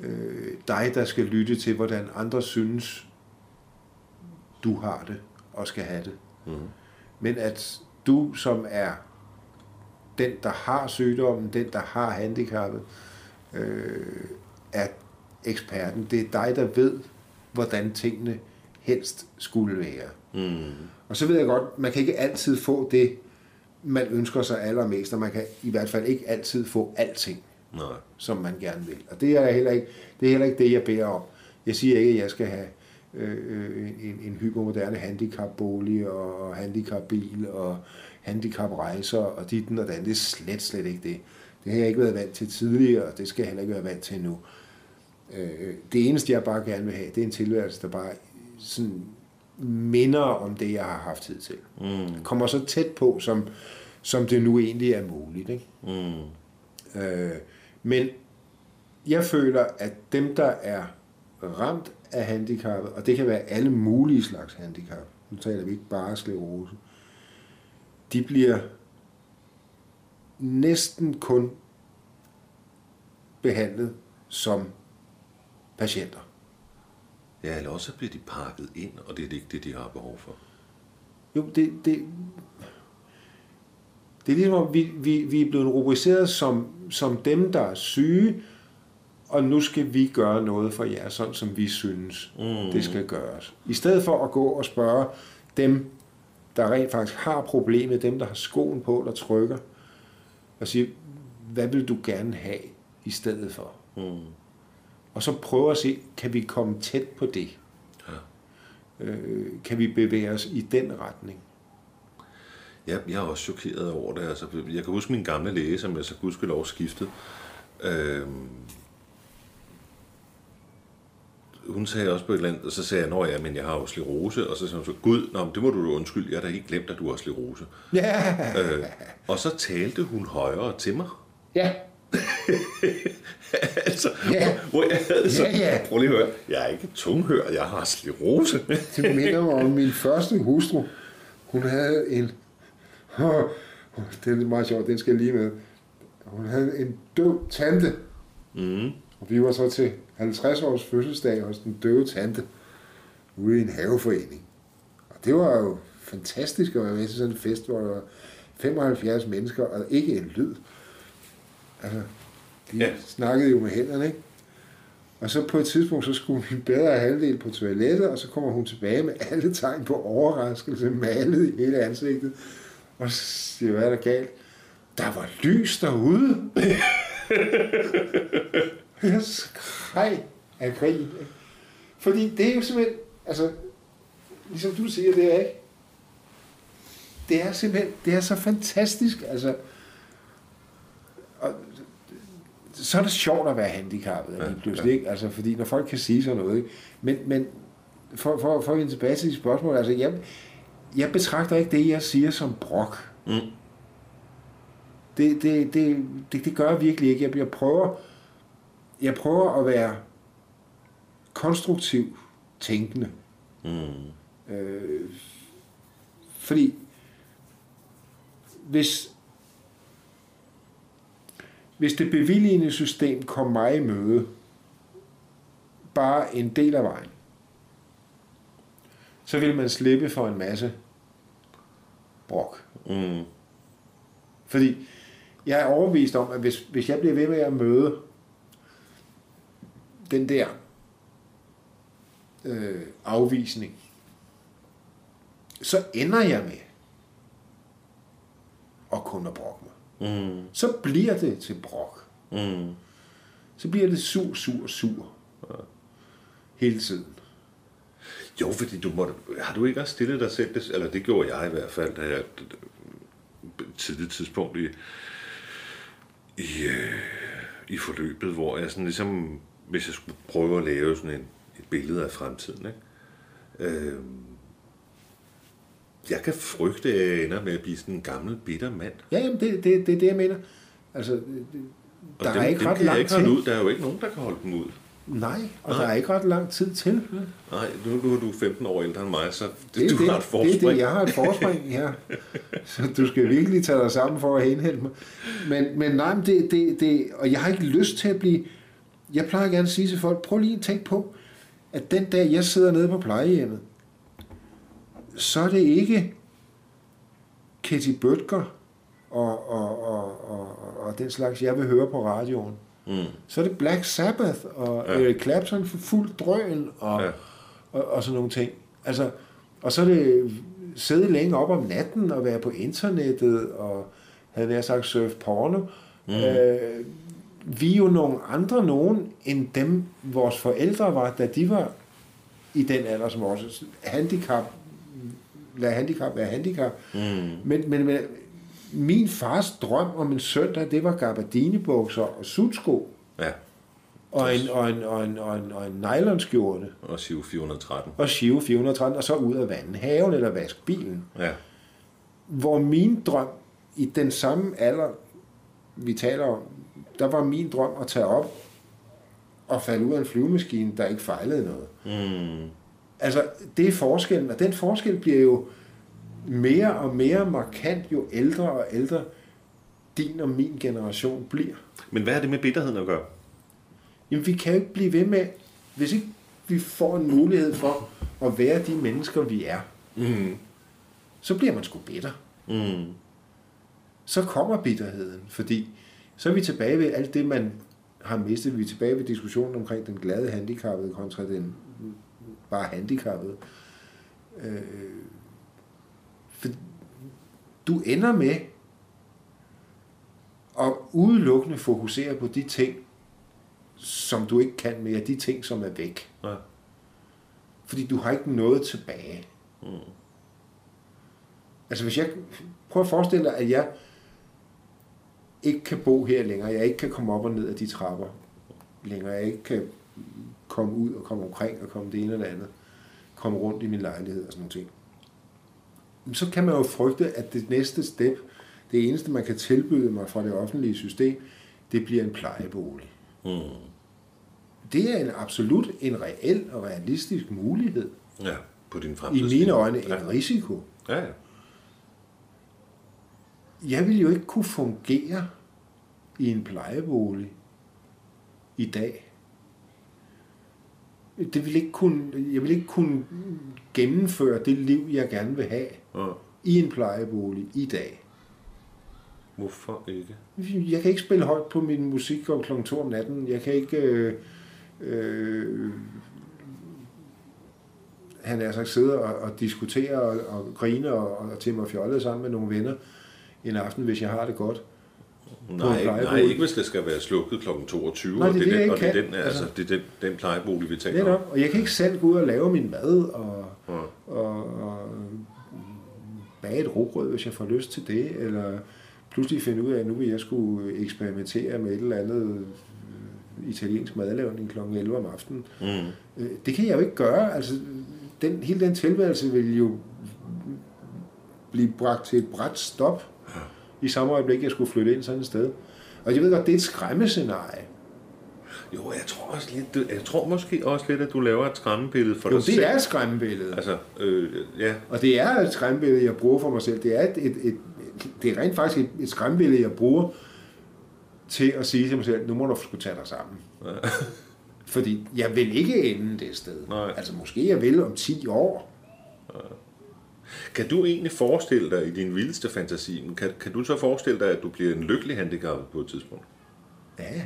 øh, dig, der skal lytte til, hvordan andre synes, du har det og skal have det. mm. Men at du, som er den, der har sygdommen, den, der har handicappet, øh, er eksperten. Det er dig, der ved, hvordan tingene helst skulle være. Mm. Og så ved jeg godt, man kan ikke altid få det, man ønsker sig allermest, og man kan i hvert fald ikke altid få alting, Nej. som man gerne vil. Og det er heller ikke det, er heller ikke det jeg beder om. Jeg siger ikke, at jeg skal have øh, en, en hypermoderne handicapbolig og handicapbil og handicaprejser og ditten og den. Det er slet, slet ikke det. Det har jeg ikke været vant til tidligere, og det skal jeg heller ikke være vant til nu. Øh, det eneste, jeg bare gerne vil have, det er en tilværelse, der bare sådan minder om det, jeg har haft tid til. Mm. Kommer så tæt på, som, som det nu egentlig er muligt. Ikke? Mm. Øh, men jeg føler, at dem, der er ramt af handicappet, og det kan være alle mulige slags handicap, nu taler vi ikke bare sklerose, de bliver næsten kun behandlet som patienter. Ja, eller også bliver de pakket ind, og det er ikke det, de har behov for. Jo, det, det, det er ligesom, om vi, vi, vi er blevet rubriceret som, som dem, der er syge, og nu skal vi gøre noget for jer, sådan som vi synes, Mm. det skal gøres. I stedet for at gå og spørge dem, der rent faktisk har problemet, dem, der har skoen på, der trykker, og sige, hvad vil du gerne have i stedet for? Mm. Og så prøve at se, kan vi komme tæt på det? Ja. Øh, kan vi bevæge os i den retning? Ja, jeg er også chokeret over det. Altså, jeg kan huske min gamle læge, som jeg så gudskelov skiftede. Øhm, hun sagde også på et eller andet, og så sagde jeg, nå ja, men jeg har jo sklerose, og så sagde hun så, gud, nå, men det må du undskylde, jeg har da ikke glemt, at du har sklerose. Ja, Øh, og så talte hun højere til mig. ja, altså, Ja. hvor jeg havde så, Ja, ja. prøv lige at høre, jeg er ikke tunghør, jeg har sklerose. det minder mig om min første hustru. Hun havde en... Det er meget sjovt, den skal jeg lige med. Hun havde en døv tante. mm. Og vi var så til 50 års fødselsdag hos den døve tante ude i en haveforening. Og det var jo fantastisk at være med til sådan en fest, hvor der var 75 mennesker og ikke en lyd. Altså, de Ja. snakkede jo med hænderne, ikke? Og så på et tidspunkt, så skulle min bedre halvdel på toilettet, og så kommer hun tilbage med alle tegn på overraskelse, malet i hele ansigtet. Og så siger hvad er der galt? Der var lys derude. Jeg skreg af grin. Fordi det er jo simpelthen, altså, ligesom du siger, det er ikke. Det er simpelthen, det er så fantastisk, altså. Og så er det sjovt at være handicappet, Ja, lige pludselig, ikke? Altså, fordi når folk kan sige sådan noget, ikke? Men, men for, for, for at vende tilbage til de spørgsmål, altså, jeg, jeg betragter ikke det, jeg siger som brok. Mm. Det, det, det, det, det gør jeg virkelig ikke. Jeg, jeg prøver, jeg prøver at være konstruktiv tænkende. Mm. Øh, fordi hvis, hvis det bevilligende system kom mig i møde, bare en del af vejen, så ville man slippe for en masse brok. Mm. Fordi jeg er overbevist om, at hvis, hvis jeg bliver ved med at møde den der øh, afvisning, så ender jeg med at kun at brokke mig. Mm. Så bliver det til brok. Mm. Så bliver det sur, sur, sur. Hele tiden. Jo, fordi du måtte, har du ikke også stillet dig selv, det, eller det gjorde jeg i hvert fald, da jeg tidligt tidspunkt i, i, øh, i forløbet, hvor jeg sådan ligesom, hvis jeg skulle prøve at lave sådan en, et billede af fremtiden, ikke? Øh, jeg kan frygte, at jeg ender med at blive sådan en gammel, bitter mand. Ja, jamen, det, det, det er det, jeg mener. Altså, det- det- Og der dem, er ikke dem ret holde til. ud. Der er jo ikke nogen, der kan holde dem ud. Nej, og Nej. der er ikke ret lang tid til. Nej, nu, nu er du 15 år ældre end mig, så det, Det, du det, har et det, forspring. det, det, jeg har et forspring her. Så du skal virkelig tage dig sammen for at indhente mig. Men, men nej, men det, det, det, og jeg har ikke lyst til at blive... Jeg plejer gerne at sige til folk, prøv lige at tænke på, at den dag, jeg sidder nede på plejehjemmet, så er det ikke Katie Bøtger og, og, og, og, og den slags, jeg vil høre på radioen. Mm. Så er det Black Sabbath og Ja. Eric Clapton for fuld drøn og, Ja. og, og sådan nogle ting. Altså, og så er det sidde længe op om natten og være på internettet og havde nær sagt surf porno. Mm. Øh, vi er jo nogle andre nogen end dem, vores forældre var, da de var i den alder som også. Handicap, lad handicap være handicap. Mm. Men, men, men min fars drøm om en søndag, det var gabardinebukser og sutsko. Ja, Og en, og en, og en, og en, og en nylonskjorte. og Siv 413. Og Shivo 413, og så ud af vande haven eller vaske bilen. Ja. Hvor min drøm, i den samme alder, vi taler om, der var min drøm at tage op og falde ud af en flyvemaskine, der ikke fejlede noget. Mm. Altså, det er forskellen, og den forskel bliver jo mere og mere markant, jo ældre og ældre din og min generation bliver. Men hvad er det med bitterheden at gøre? Jamen, vi kan jo ikke blive ved med, hvis ikke vi får en mulighed for at være de mennesker, vi er, Mm. så bliver man sgu bitter. Mm. Så kommer bitterheden, fordi så er vi tilbage ved alt det, man har mistet. Vi er tilbage ved diskussionen omkring den glade handicappede kontra den bare handicappede. Øh, for du ender med at udelukkende fokusere på de ting, som du ikke kan mere, de ting, som er væk. Ja. Fordi du har ikke noget tilbage. Mm. Altså hvis jeg... Prøv at forestille dig, at jeg ikke kan bo her længere. Jeg ikke kan komme op og ned af de trapper længere. Jeg ikke kan komme ud og komme omkring og komme det ene eller andet. Komme rundt i min lejlighed og sådan nogle ting. Så kan man jo frygte, at det næste step, det eneste man kan tilbyde mig fra det offentlige system, det bliver en plejebolig. Mm. Det er en absolut en reel og realistisk mulighed. Ja, på din I fremtid. mine øjne en Ja. risiko. Ja, ja. Jeg vil jo ikke kunne fungere i en plejebolig i dag. Det vil ikke kunne, jeg vil ikke kunne gennemføre det liv, jeg gerne vil have ja. i en plejebolig i dag. Hvorfor ikke? Jeg kan ikke spille højt på min musik om kl. 2 om natten. Jeg kan ikke... Øh, øh, han er sagt sidde og, og diskutere og, og grine og, og til mig fjollet sammen med nogle venner en aften, hvis jeg har det godt. Nej, nej, ikke hvis det skal være slukket kl. 22, Nej, og det er det, det, jeg den, og det er den, altså, Altså. det er den, den plejebolig, vi taler om. Og jeg kan ikke selv gå ud og lave min mad og, Ja. og, og bage et rugbrød, hvis jeg får lyst til det, eller pludselig finde ud af, at nu vil jeg skulle eksperimentere med et eller andet øh, italiensk madlavning kl. 11 om aftenen. Mm. Øh, Det kan jeg jo ikke gøre. Altså, den, hele den tilværelse vil jo blive bragt til et bræt stop i samme øjeblik, jeg skulle flytte ind sådan et sted. Og jeg ved godt, det er et skræmmescenarie. Jo, jeg tror, også lidt, jeg tror måske også lidt, at du laver et skræmmebillede for Jo, dig selv. det er et skræmmebillede. Altså, øh, ja, Og det er et skræmmebillede, jeg bruger for mig selv. Det er, et, et, et, det er rent faktisk et, et skræmmebillede, jeg bruger til at sige til mig selv, nu må du sgu tage dig sammen. Fordi jeg vil ikke ende det sted. Nej. Altså måske jeg vil om 10 år. Kan du egentlig forestille dig i din vildeste fantasi, kan, kan du så forestille dig, at du bliver en lykkelig handicappet på et tidspunkt? Ja.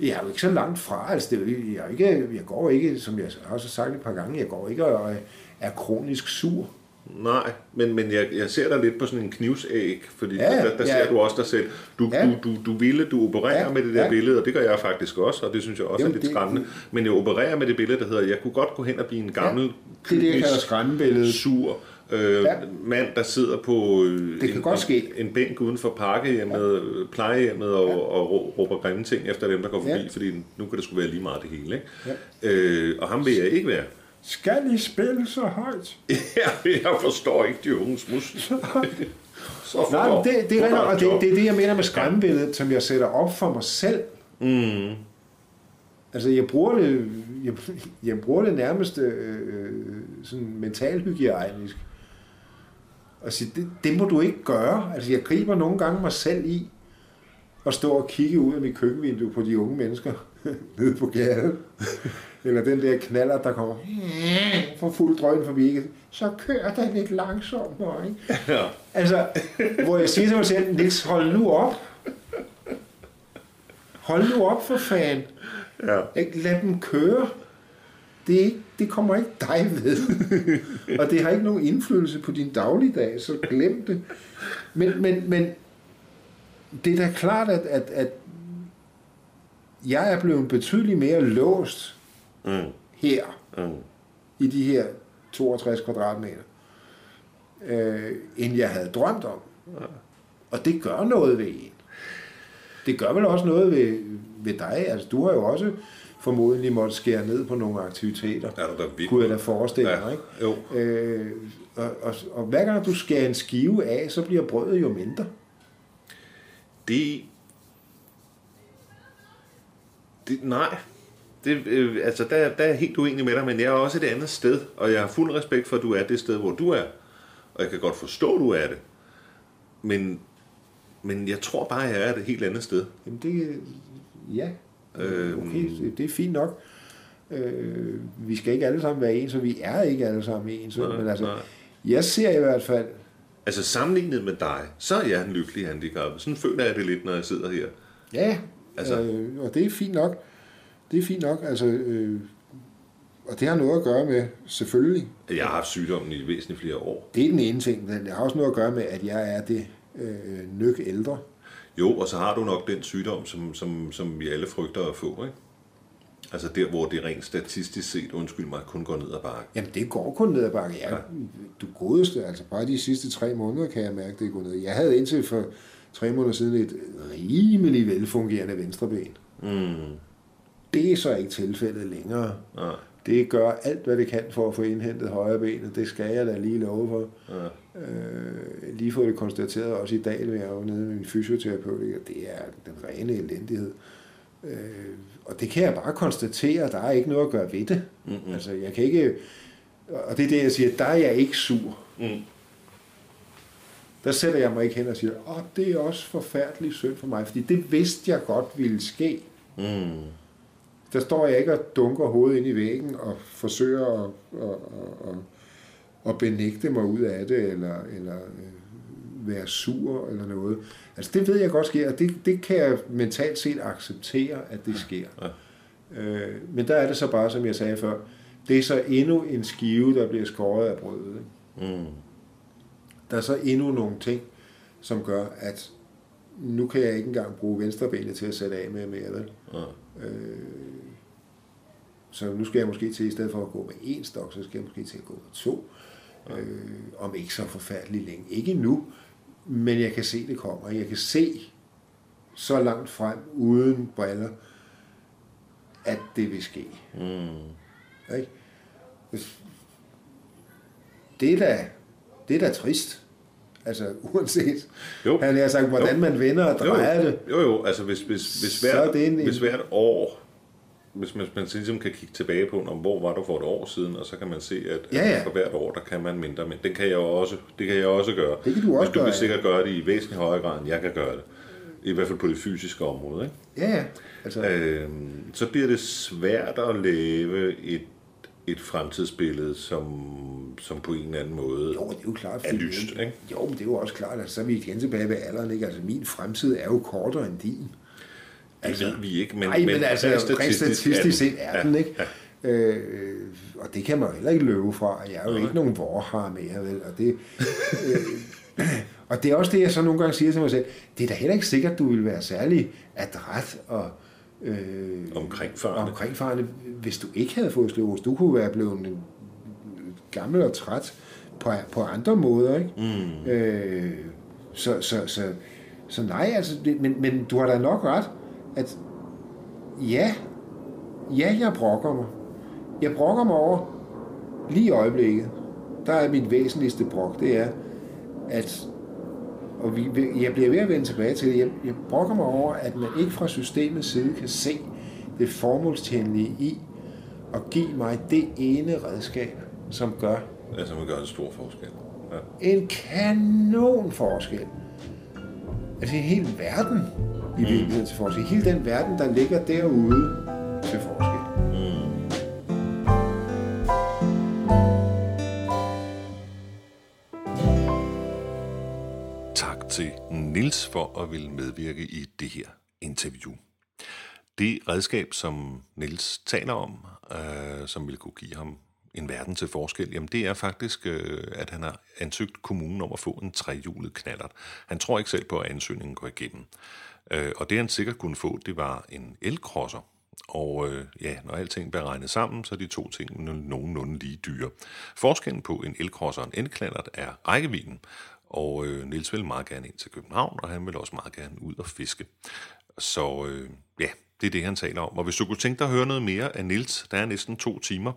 Jeg er jo ikke så langt fra. Altså, det jeg, ikke, jeg går ikke, som jeg har også sagt et par gange, jeg går ikke og er kronisk sur. Nej, men, men jeg, jeg ser dig lidt på sådan en knivsæg, fordi Ja, ja, der, der ja. ser du også dig selv. Du, Ja. ja. du, du, du ville, du opererer Ja, ja, med det der ja. ja. billede, og det gør jeg faktisk også, og det synes jeg også Jamen, er lidt det- skræmmende. Men jeg opererer med det billede, der hedder, jeg kunne godt gå hen og blive en gammel, Det er det, kynisk, skræmmebilledet. sur øh, Ja. ja. mand, der sidder på øh, Det kan en, godt ske. En, bænk uden for parkehjemmet, ja. plejehjemmet og, ja. og rå- råber grimme ting efter dem, der går forbi, Ja. ja. fordi nu kan det sgu være lige meget det hele. Ikke? Ja. Øh, og ham vil jeg ikke være. Skal I spille så højt? Ja, jeg forstår ikke de unges musik. Så Nej, men det, det er rigtigt, og det, det er det, jeg mener med skræmmebilledet, som jeg sætter op for mig selv. Mm. Altså, jeg bruger det, jeg, jeg bruger det nærmest øh, sådan mentalhygiejnisk. Og sige, det, det må du ikke gøre. Altså, jeg griber nogle gange mig selv i at stå og kigge ud af mit køkkenvindue på de unge mennesker nede på gaden. Eller den der knaller, der kommer for fuld drøn forbi. Så kører der lidt langsommere, ikke? Ja. Altså, hvor jeg siger til mig selv, Nils, hold nu op. Hold nu op for fan. Ja. Ikke? Lad dem køre. Det, er ikke, det kommer ikke dig ved. og det har ikke nogen indflydelse på din dagligdag, så glem det. Men, men, men det er da klart, at, at, at jeg er blevet betydeligt mere låst Mm. her, Mm. i de her 62 kvadratmeter, øh, end jeg havde drømt om. Og det gør noget ved en. Det gør vel også noget ved, ved dig. Altså, du har jo også formodentlig måtte skære ned på nogle aktiviteter. Er du da vildt? Kunne jeg da forestille mig, ikke? Jo. Øh, og, og, og hver gang du skærer en skive af, så bliver brødet jo mindre. Det... det nej. Det, øh, altså, der, der er jeg helt uenig med dig, men jeg er også et andet sted, og jeg har fuld respekt for, at du er det sted, hvor du er. Og jeg kan godt forstå, at du er det. Men, men jeg tror bare, at jeg er et helt andet sted. Jamen det, ja, Øhm. okay, det, er fint nok. Øh, vi skal ikke alle sammen være ens, og vi er ikke alle sammen ens. Nej, men altså, nej. jeg ser i hvert fald, Altså sammenlignet med dig, så er jeg en lykkelig handicappet. Sådan føler jeg det lidt, når jeg sidder her. ja, Altså- altså, øh, og det er fint nok. Det er fint nok, altså, øh, og det har noget at gøre med, selvfølgelig, Jeg har haft sygdommen i væsentligt flere år. det er den ene ting, men det har også noget at gøre med, at jeg er det øh, nyk ældre. Jo, og så har du nok den sygdom, som, som, som vi alle frygter at få. Ikke? Altså der, hvor det rent statistisk set, undskyld mig, kun går ned ad bakke. Jamen, det går kun ned ad bakke. Ja, du godeste, altså bare de sidste tre måneder kan jeg mærke, det går ned. Jeg havde indtil for tre måneder siden et rimelig velfungerende venstreben. Mm. Det er så ikke tilfældet længere. Ja. Det gør alt, hvad det kan for at få indhentet højre benet. Det skal jeg da lige love for. Ja. Øh, lige fået det konstateret også i dag, når jeg var nede med min fysioterapeut. Det er den rene elendighed. Øh, og det kan jeg bare konstatere, der er ikke noget at gøre ved det. Mm-mm. Altså, jeg kan ikke... Og det er det, jeg siger, der er jeg ikke sur. Mm. Der sætter jeg mig ikke hen og siger, åh, det er også forfærdeligt synd for mig, fordi det vidste jeg godt ville ske. Mm. Der står jeg ikke og dunker hovedet ind i væggen og forsøger at, at, at, at, at benægte mig ud af det, eller, eller øh, være sur eller noget. Altså det ved jeg godt sker, og det, det kan jeg mentalt set acceptere, at det sker. Ja. Øh, men der er det så bare, som jeg sagde før, det er så endnu en skive, der bliver skåret af brødet. Ikke? Mm. Der er så endnu nogle ting, som gør, at nu kan jeg ikke engang bruge venstrebenet til at sætte af med mere, vel? Ja. Øh, så nu skal jeg måske til, i stedet for at gå med én stok, så skal jeg måske til at gå med to. Øh, om ikke så forfærdeligt længe. Ikke nu, men jeg kan se, det kommer. Jeg kan se så langt frem, uden briller, at det vil ske. Mm. Ikke? Det er da, det er da trist. Altså, uanset, Jo. han har sagt, hvordan Jo. man vender og drejer det. Jo, jo, altså hvis, hvis, hvis, hvert, er det en- hvis hvert år, hvis man, man ligesom kan kigge tilbage på, om hvor var du for et år siden, og så kan man se, at, Ja, ja. at for hvert år, der kan man mindre, men det kan jeg også, det kan jeg også gøre. Det kan du også men du gøre, kan ja. sikkert gøre det i væsentligt højere grad, end jeg kan gøre det. I hvert fald på det fysiske område. Ikke? Ja, ja. Altså, Øhm, så bliver det svært at lave et, et fremtidsbillede, som, som på en eller anden måde Jo, det er jo klart. er lyst. Ikke? Jo, men det er jo også klart, at så er vi igen tilbage ved alderen. Ikke? Altså, min fremtid er jo kortere end din. Det ved vi ikke, men, Nej, men, men altså, rent statistisk, er den. set er den, ikke? Ja. Øh, og det kan man jo heller ikke løbe fra. Jeg er jo ikke nogen vorhar mere, vel? Og det, øh, og det er også det, jeg så nogle gange siger til mig selv. Det er da heller ikke sikkert, du vil være særlig adræt og øh, Omkringfarende. omkringfarende, hvis du ikke havde fået sklerose. Du kunne være blevet en gammel og træt på, på andre måder, ikke? Mm. Øh, så, så, så, så nej, altså, det, men, men du har da nok ret, at ja, ja, jeg brokker mig. Jeg brokker mig over, lige i øjeblikket, der er mit væsentligste brok, det er, at, og vi, jeg bliver ved at vende tilbage til det, jeg, jeg brokker mig over, at man ikke fra systemets side kan se det formålstjenlige i at give mig det ene redskab, som gør Altså, man gør en stor forskel. Ja. en kanon forskel. Altså i hele verden i virkeligheden til forskel. Hele den verden, der ligger derude til forskel. Til Nils for at ville medvirke i det her interview. Det redskab, som Nils taler om, øh, som vil kunne give ham en verden til forskel, jamen det er faktisk, øh, at han har ansøgt kommunen om at få en trehjulet knallert. Han tror ikke selv på, at ansøgningen går igennem. Øh, og det han sikkert kunne få, det var en elkrosser. Og øh, ja, når alting bliver regnet sammen, så er de to ting nogenlunde lige dyre. Forskellen på en elkrosser og en elknallert er rækkevidden. Og øh, Nils vil meget gerne ind til København, og han vil også meget gerne ud og fiske. Så øh, ja, det er det, han taler om. Og hvis du kunne tænke dig at høre noget mere af Nils, der er næsten to timer,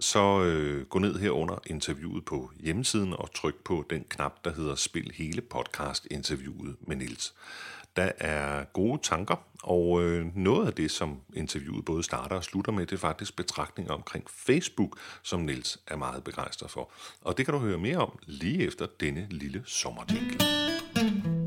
så øh, gå ned her under interviewet på hjemmesiden og tryk på den knap, der hedder Spil hele podcast interviewet med Nils. Der er gode tanker, og øh, noget af det, som interviewet både starter og slutter med, det er faktisk betragtninger omkring Facebook, som Nils er meget begejstret for. Og det kan du høre mere om lige efter denne lille sommerjingle.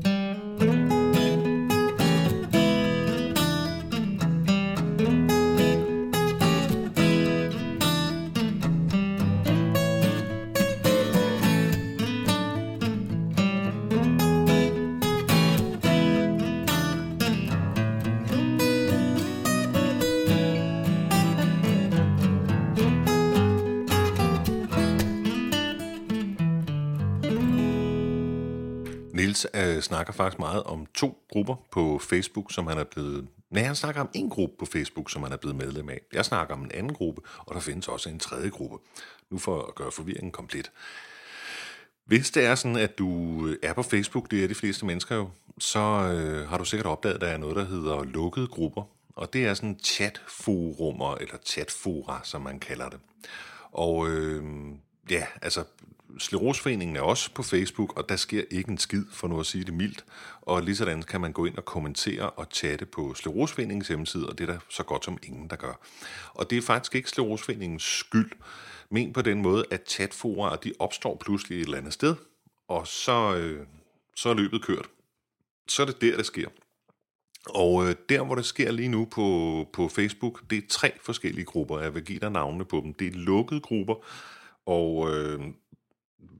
Snakker faktisk meget om to grupper på Facebook, som han er blevet Nej, han snakker om en gruppe på Facebook, som han er blevet medlem af. Jeg snakker om en anden gruppe, og der findes også en tredje gruppe. Nu for at gøre forvirringen komplet. Hvis det er sådan, at du øh, er på Facebook, det er de fleste mennesker jo, så øh, har du sikkert opdaget, at der er noget, der hedder lukkede grupper. Og det er sådan chatforumer, eller chatfora, som man kalder det. Og øh, ja, altså Slerosforeningen er også på Facebook, og der sker ikke en skid, for nu at sige det mildt. Og lige sådan kan man gå ind og kommentere og chatte på Slerosforeningens hjemmeside, og det er der så godt som ingen, der gør. Og det er faktisk ikke Slerosforeningens skyld, men på den måde, at chatforer de opstår pludselig et eller andet sted, og så, øh, så er løbet kørt. Så er det der, det sker. Og øh, der, hvor det sker lige nu på, på Facebook, det er tre forskellige grupper. Jeg vil give dig navnene på dem. Det er lukkede grupper, og øh,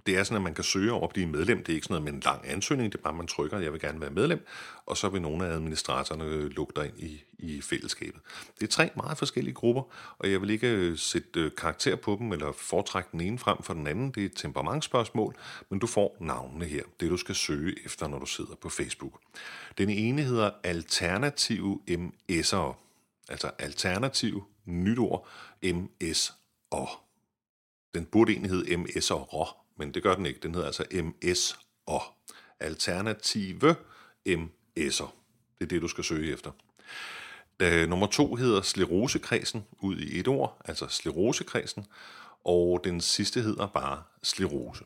det er sådan, at man kan søge over at blive medlem. Det er ikke sådan noget med en lang ansøgning, det er bare, at man trykker, at jeg vil gerne være medlem, og så vil nogle af administratorerne lukke dig ind i, i fællesskabet. Det er tre meget forskellige grupper, og jeg vil ikke øh, sætte øh, karakter på dem, eller foretrække den ene frem for den anden. Det er et temperamentsspørgsmål, men du får navnene her. Det du skal søge efter, når du sidder på Facebook. Den ene hedder Alternative MS'ere, altså Alternativ Nytord MS'er. Den burde egentlig hedde MS'er, men det gør den ikke. Den hedder altså MS og alternative MS'er. Det er det, du skal søge efter. Da, nummer to hedder Slerosekredsen ud i et ord, altså Slerosekredsen, og den sidste hedder bare Slerose.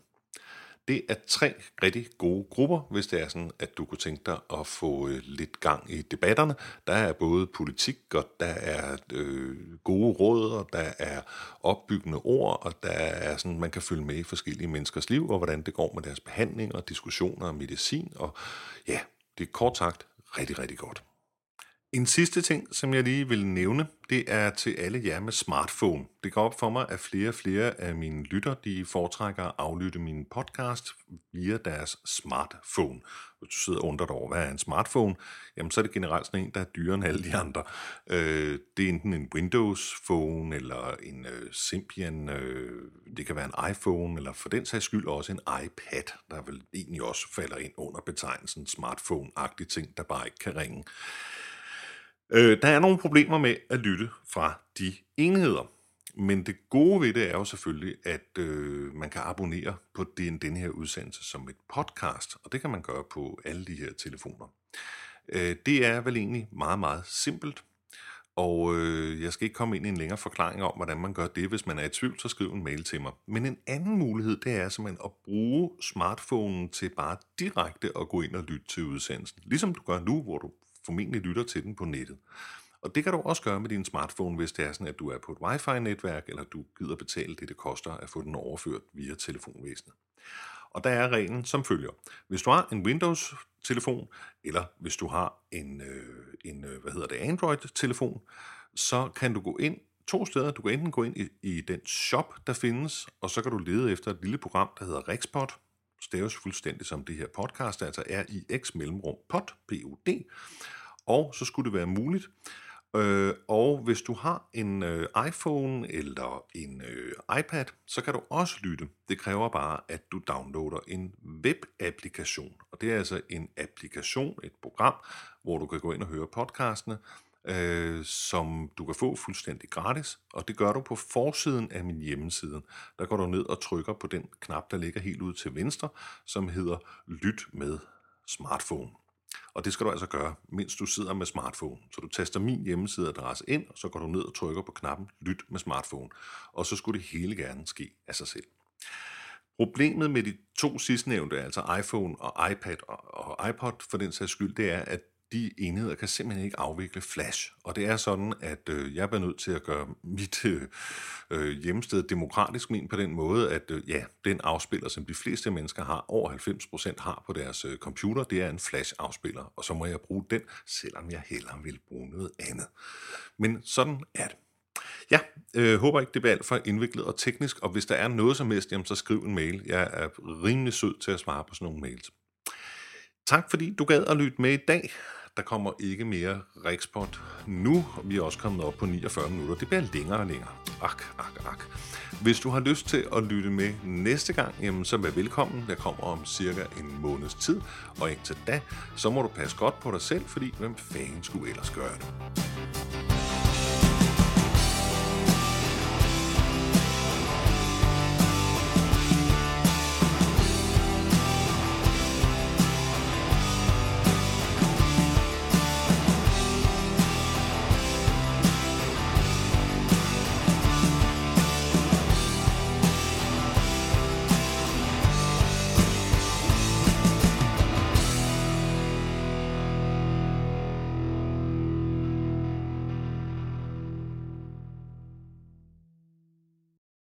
Det er tre rigtig gode grupper, hvis det er sådan, at du kunne tænke dig at få øh, lidt gang i debatterne. Der er både politik, og der er øh, gode råd, og der er opbyggende ord, og der er sådan, man kan følge med i forskellige menneskers liv, og hvordan det går med deres behandling og diskussioner og medicin. Og ja, det er kort sagt rigtig, rigtig godt. En sidste ting, som jeg lige vil nævne, det er til alle jer med smartphone. Det går op for mig, at flere og flere af mine lytter, de foretrækker at aflytte min podcast via deres smartphone. Hvis du sidder og undrer dig over, hvad er en smartphone, jamen så er det generelt sådan en, der er dyrere end alle de andre. Øh, det er enten en Windows Phone, eller en øh, Symbian, øh, det kan være en iPhone, eller for den sags skyld også en iPad, der vel egentlig også falder ind under betegnelsen smartphone-agtig ting, der bare ikke kan ringe. Øh, der er nogle problemer med at lytte fra de enheder. Men det gode ved det er jo selvfølgelig, at øh, man kan abonnere på den, den her udsendelse som et podcast, og det kan man gøre på alle de her telefoner. Øh, det er vel egentlig meget, meget simpelt, og øh, jeg skal ikke komme ind i en længere forklaring om, hvordan man gør det. Hvis man er i tvivl, så skriv en mail til mig. Men en anden mulighed, det er simpelthen at bruge smartphonen til bare direkte at gå ind og lytte til udsendelsen. Ligesom du gør nu, hvor du formentlig lytter til den på nettet. Og det kan du også gøre med din smartphone, hvis det er sådan, at du er på et wifi-netværk, eller du gider betale det, det koster at få den overført via telefonvæsenet. Og der er reglen som følger. Hvis du har en Windows-telefon, eller hvis du har en, øh, en øh, hvad hedder det, Android-telefon, så kan du gå ind to steder. Du kan enten gå ind i, i den shop, der findes, og så kan du lede efter et lille program, der hedder Rexpot, staves fuldstændig som det her podcast, altså er i x mellemrum pod, P-O-D, og så skulle det være muligt. Øh, og hvis du har en øh, iPhone eller en øh, iPad, så kan du også lytte. Det kræver bare, at du downloader en webapplikation. Og det er altså en applikation, et program, hvor du kan gå ind og høre podcastene, øh, som du kan få fuldstændig gratis, og det gør du på forsiden af min hjemmeside. Der går du ned og trykker på den knap, der ligger helt ud til venstre, som hedder Lyt med smartphone. Og det skal du altså gøre, mens du sidder med smartphone. Så du taster min hjemmesideadresse ind, og så går du ned og trykker på knappen Lyt med smartphone. Og så skulle det hele gerne ske af sig selv. Problemet med de to sidstnævnte, altså iPhone og iPad og iPod for den sags skyld, det er, at de enheder kan simpelthen ikke afvikle Flash. Og det er sådan, at øh, jeg bliver nødt til at gøre mit øh, øh, hjemsted demokratisk min på den måde, at øh, ja, den afspiller, som de fleste mennesker har, over 90% har på deres øh, computer, det er en Flash-afspiller. Og så må jeg bruge den, selvom jeg hellere vil bruge noget andet. Men sådan er det. Ja, øh, håber ikke, det bliver alt for indviklet og teknisk, og hvis der er noget som helst, jamen, så skriv en mail. Jeg er rimelig sød til at svare på sådan nogle mails. Tak fordi du gad at lytte med i dag. der kommer ikke mere Rikspot nu. Vi er også kommet op på 49 minutter. Det bliver længere og længere. Ak, ak, ak. Hvis du har lyst til at lytte med næste gang, jamen, så vær velkommen. Jeg kommer om cirka en måneds tid. Og indtil da, så må du passe godt på dig selv, fordi hvem fanden skulle ellers gøre det?